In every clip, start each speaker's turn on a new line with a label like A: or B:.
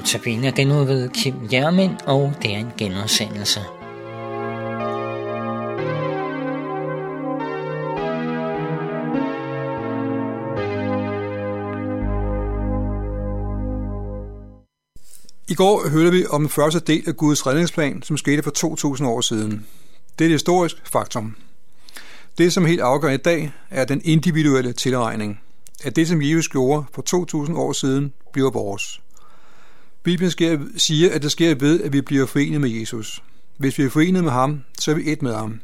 A: notabene den ved Kim Jermin, og det er en genudsendelse.
B: I går hørte vi om den første del af Guds redningsplan, som skete for 2000 år siden. Det er et historisk faktum. Det, som helt afgør i dag, er den individuelle tilregning. At det, som Jesus gjorde for 2000 år siden, bliver vores. Bibelen siger, at det sker ved, at vi bliver forenet med Jesus. Hvis vi er forenet med ham, så er vi et med ham.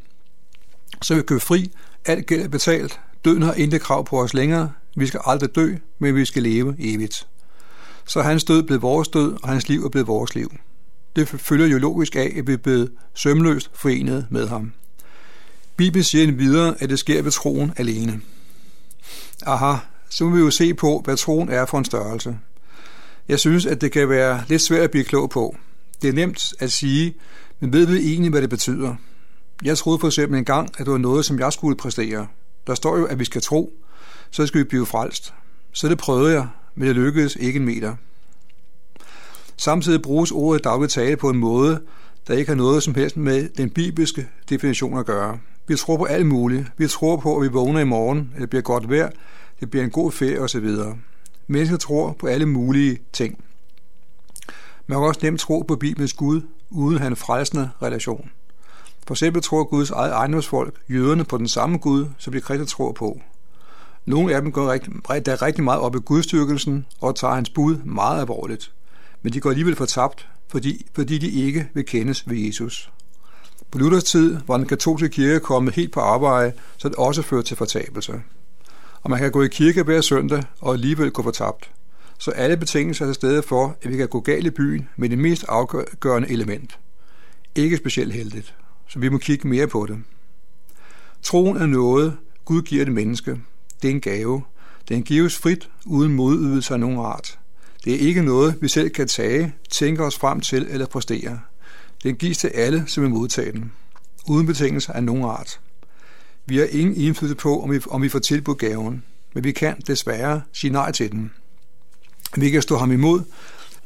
B: Så er vi købt fri, alt gæld er betalt, døden har intet krav på os længere, vi skal aldrig dø, men vi skal leve evigt. Så hans død blev vores død, og hans liv er blevet vores liv. Det følger jo logisk af, at vi er blevet sømløst forenet med ham. Bibelen siger videre, at det sker ved troen alene. Aha, så må vi jo se på, hvad troen er for en størrelse. Jeg synes, at det kan være lidt svært at blive klog på. Det er nemt at sige, men ved vi egentlig, hvad det betyder? Jeg troede for eksempel engang, at det var noget, som jeg skulle præstere. Der står jo, at vi skal tro, så skal vi blive frelst. Så det prøvede jeg, men det lykkedes ikke en meter. Samtidig bruges ordet dagligt tale på en måde, der ikke har noget som helst med den bibelske definition at gøre. Vi tror på alt muligt. Vi tror på, at vi vågner i morgen, at det bliver godt vejr, det bliver en god ferie osv. Mennesker tror på alle mulige ting. Man kan også nemt tro på Bibelens Gud, uden at have en frelsende relation. For eksempel tror Guds eget ejendomsfolk, jøderne, på den samme Gud, som de kristne tror på. Nogle af dem går rigtig, der rigtig meget op i gudstyrkelsen og tager hans bud meget alvorligt. Men de går alligevel fortabt, fordi, fordi de ikke vil kendes ved Jesus. På Luthers tid var den katolske kirke kommet helt på arbejde, så det også førte til fortabelse. Og man kan gå i kirke hver søndag og alligevel gå fortabt. Så alle betingelser er til stede for, at vi kan gå galt i byen med det mest afgørende element. Ikke specielt heldigt, så vi må kigge mere på det. Troen er noget, Gud giver det menneske. Det er en gave. Den gives frit, uden modydelse af nogen art. Det er ikke noget, vi selv kan tage, tænke os frem til eller præstere. Den gives til alle, som vil modtage den, uden betingelser af nogen art. Vi har ingen indflydelse på, om vi, om vi får tilbudt gaven, men vi kan desværre sige nej til den. Vi kan stå ham imod,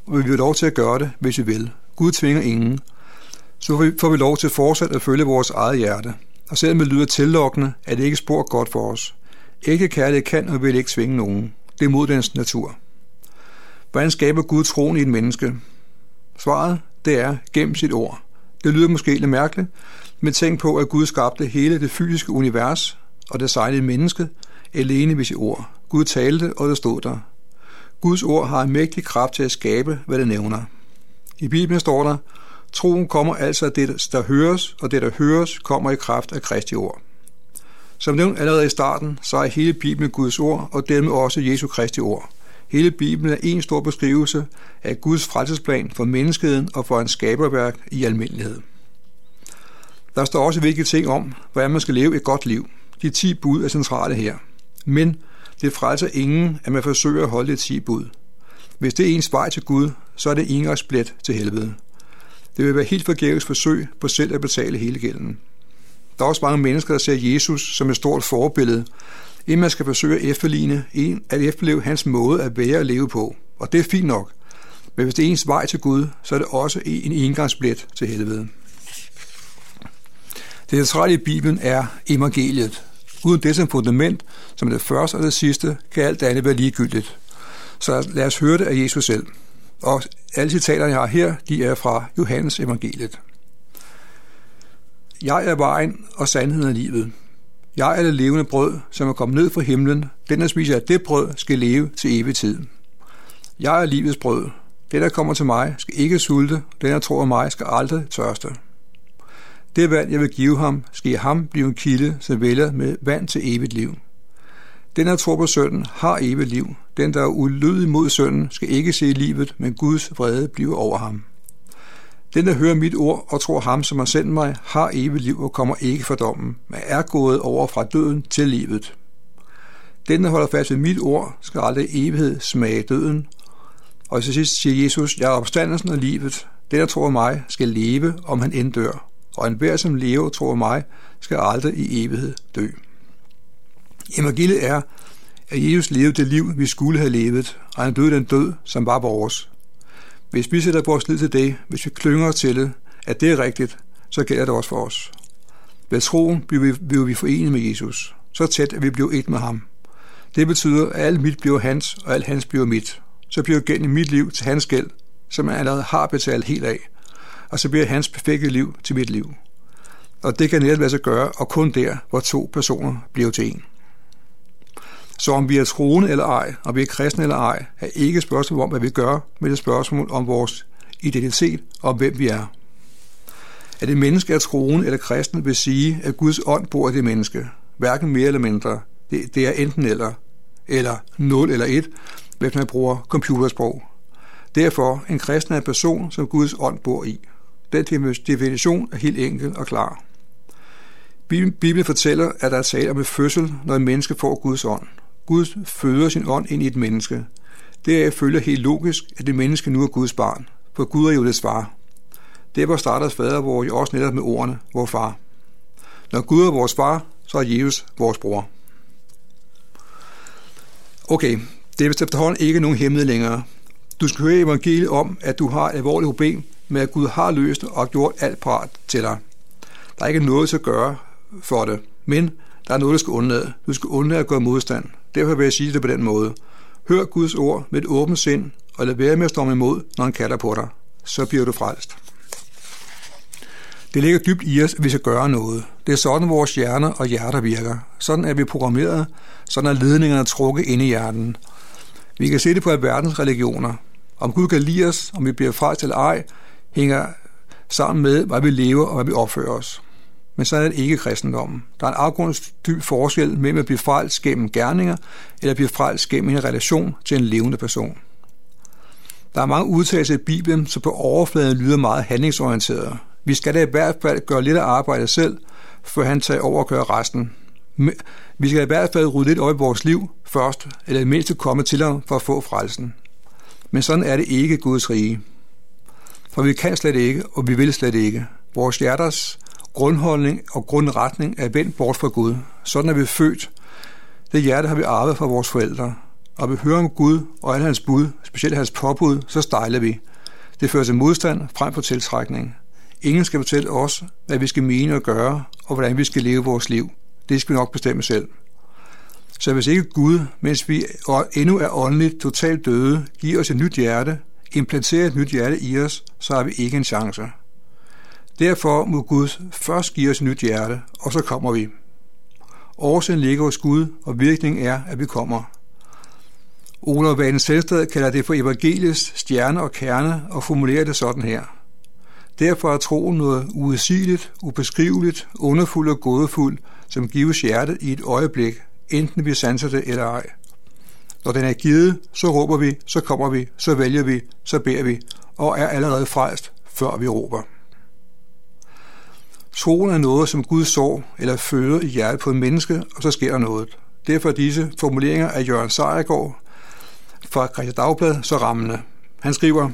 B: og vi vil lov til at gøre det, hvis vi vil. Gud tvinger ingen. Så får vi lov til fortsat at følge vores eget hjerte. Og selvom det lyder tillokkende, er det ikke spor godt for os. Ikke kærlighed kan og vil ikke tvinge nogen. Det er mod dens natur. Hvordan skaber Gud troen i et menneske? Svaret, det er gennem sit ord. Det lyder måske lidt mærkeligt, men tænk på, at Gud skabte hele det fysiske univers og designede mennesket alene ved sit ord. Gud talte, og det stod der. Guds ord har en mægtig kraft til at skabe, hvad det nævner. I Bibelen står der, troen kommer altså af det, der høres, og det, der høres, kommer i kraft af Kristi ord. Som nævnt allerede i starten, så er hele Bibelen Guds ord, og dermed også Jesu Kristi ord. Hele Bibelen er en stor beskrivelse af Guds frelsesplan for menneskeheden og for en skaberværk i almindelighed. Der står også vigtige ting om, hvordan man skal leve et godt liv. De 10 bud er centrale her. Men det frelser ingen, at man forsøger at holde de 10 bud. Hvis det er ens vej til Gud, så er det engangsblæt til helvede. Det vil være helt forgæves forsøg på selv at betale hele gælden. Der er også mange mennesker, der ser Jesus som et stort forbillede, inden man skal forsøge at efterligne en, at efterleve hans måde at være og leve på. Og det er fint nok. Men hvis det er ens vej til Gud, så er det også en engangsblæt til helvede. Det centrale i Bibelen er evangeliet. Uden det som fundament, som er det første og det sidste, kan alt andet være ligegyldigt. Så lad os høre det af Jesus selv. Og alle citaterne, jeg har her, de er fra Johannes evangeliet. Jeg er vejen og sandheden af livet. Jeg er det levende brød, som er kommet ned fra himlen. Den, der spiser af det brød, skal leve til evig tid. Jeg er livets brød. Den, der kommer til mig, skal ikke sulte. Den, der tror mig, skal aldrig tørste. Det vand, jeg vil give ham, skal i ham blive en kilde, som vælger med vand til evigt liv. Den, der tror på sønnen, har evigt liv. Den, der er ulydig mod sønnen, skal ikke se livet, men Guds vrede bliver over ham. Den, der hører mit ord og tror ham, som har sendt mig, har evigt liv og kommer ikke for dommen, men er gået over fra døden til livet. Den, der holder fast ved mit ord, skal aldrig evighed smage døden. Og til sidst siger Jesus, jeg er opstandelsen og livet. Den, der tror mig, skal leve, om han end dør. Og enhver, som lever, tror mig, skal aldrig i evighed dø. Evangeliet er, at Jesus levede det liv, vi skulle have levet, og han døde den død, som var vores. Hvis vi sætter vores lid til det, hvis vi klynger til det, at det er rigtigt, så gælder det også for os. Ved troen bliver vi, bliver vi forenet med Jesus. Så tæt, at vi bliver et med ham. Det betyder, at alt mit bliver hans, og alt hans bliver mit. Så bliver gennem mit liv til hans gæld, som han allerede har betalt helt af. Og så bliver hans perfekte liv til mit liv. Og det kan netop lade sig gøre, og kun der, hvor to personer bliver til en. Så om vi er troende eller ej, om vi er kristne eller ej, er ikke et spørgsmål om, hvad vi gør, men et spørgsmål om vores identitet og hvem vi er. At et menneske er troende eller kristen vil sige, at Guds ånd bor i det menneske. Hverken mere eller mindre. Det, det er enten eller, eller 0 eller 1, hvis man bruger computersprog. Derfor en kristen er en person, som Guds ånd bor i. Den definition er helt enkel og klar. Bibelen fortæller, at der er tale om en fødsel, når et menneske får Guds ånd. Gud føder sin ånd ind i et menneske. Deraf følger helt logisk, at det menneske nu er Guds barn, for Gud er jo det svar. Derfor starter fader hvor også netop med ordene, vor far. Når Gud er vores far, så er Jesus vores bror. Okay, det er vist efterhånden ikke nogen hemmelighed længere. Du skal høre evangeliet om, at du har et alvorligt problem men at Gud har løst og gjort alt parat til dig. Der er ikke noget at gøre for det, men der er noget, du skal undlade. Du skal undlade at gøre modstand. Derfor vil jeg sige det på den måde. Hør Guds ord med et åbent sind, og lad være med at storme imod, når han kalder på dig. Så bliver du frelst. Det ligger dybt i os, at vi skal gøre noget. Det er sådan, vores hjerner og hjerter virker. Sådan er vi programmeret. Sådan er ledningerne trukket ind i hjernen. Vi kan se det på alverdens religioner. Om Gud kan lide os, om vi bliver frelst eller ej, hænger sammen med, hvad vi lever og hvad vi opfører os. Men så er det ikke kristendommen. Der er en afgrundsdyb forskel mellem at blive frelst gennem gerninger, eller at blive frelst gennem en relation til en levende person. Der er mange udtalelser i Bibelen, som på overfladen lyder meget handlingsorienteret. Vi skal da i hvert fald gøre lidt af arbejdet selv, før han tager over og gør resten. Vi skal i hvert fald rydde lidt op i vores liv først, eller i mindste komme til ham for at få frelsen. Men sådan er det ikke Guds rige. For vi kan slet ikke, og vi vil slet ikke. Vores hjerters grundholdning og grundretning er vendt bort fra Gud. Sådan er vi født. Det hjerte har vi arvet fra vores forældre. Og vi hører om Gud og alle hans bud, specielt hans påbud, så stejler vi. Det fører til modstand frem for tiltrækning. Ingen skal fortælle os, hvad vi skal mene og gøre, og hvordan vi skal leve vores liv. Det skal vi nok bestemme selv. Så hvis ikke Gud, mens vi endnu er åndeligt totalt døde, giver os et nyt hjerte, implanterer et nyt hjerte i os, så har vi ikke en chance. Derfor må Gud først give os et nyt hjerte, og så kommer vi. Årsagen ligger hos Gud, og virkningen er, at vi kommer. Olof Vaden Selvstad kalder det for evangeliets stjerne og kerne og formulerer det sådan her. Derfor er troen noget uudsigeligt, ubeskriveligt, underfuld og gådefuldt, som gives hjertet i et øjeblik, enten vi sanser det eller ej. Når den er givet, så råber vi, så kommer vi, så vælger vi, så beder vi, og er allerede frelst, før vi råber. Troen er noget, som Gud sår eller føder i hjertet på et menneske, og så sker der noget. Derfor er disse formuleringer af Jørgen Sejergaard fra Christian Dagblad så rammende. Han skriver,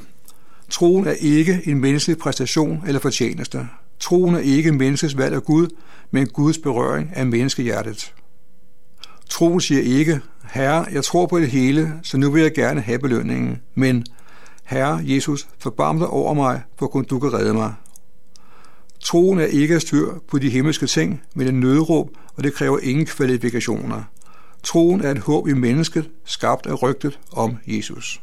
B: Troen er ikke en menneskelig præstation eller fortjeneste. Troen er ikke menneskets valg af Gud, men Guds berøring af menneskehjertet. Troen siger ikke, Herre, jeg tror på det hele, så nu vil jeg gerne have belønningen, men Herre Jesus, forbarm dig over mig, for kun du kan redde mig. Troen er ikke at styr på de himmelske ting, men en nødråb, og det kræver ingen kvalifikationer. Troen er et håb i mennesket, skabt af rygtet om Jesus.